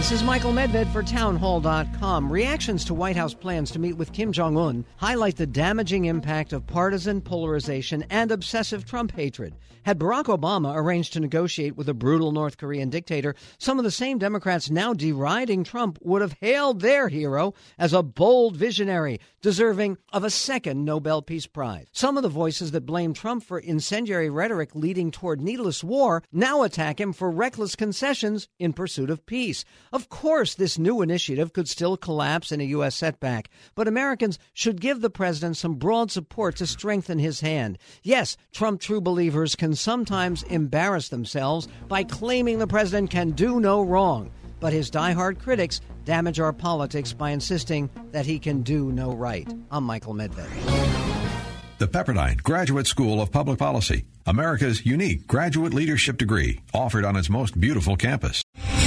This is Michael Medved for townhall.com. Reactions to White House plans to meet with Kim Jong un highlight the damaging impact of partisan polarization and obsessive Trump hatred. Had Barack Obama arranged to negotiate with a brutal North Korean dictator, some of the same Democrats now deriding Trump would have hailed their hero as a bold visionary deserving of a second Nobel Peace Prize. Some of the voices that blame Trump for incendiary rhetoric leading toward needless war now attack him for reckless concessions in pursuit of peace. Of course, this new initiative could still collapse in a U.S. setback, but Americans should give the president some broad support to strengthen his hand. Yes, Trump true believers can sometimes embarrass themselves by claiming the president can do no wrong but his diehard critics damage our politics by insisting that he can do no right. I'm Michael Medved. The Pepperdine Graduate School of Public Policy, America's unique graduate leadership degree, offered on its most beautiful campus.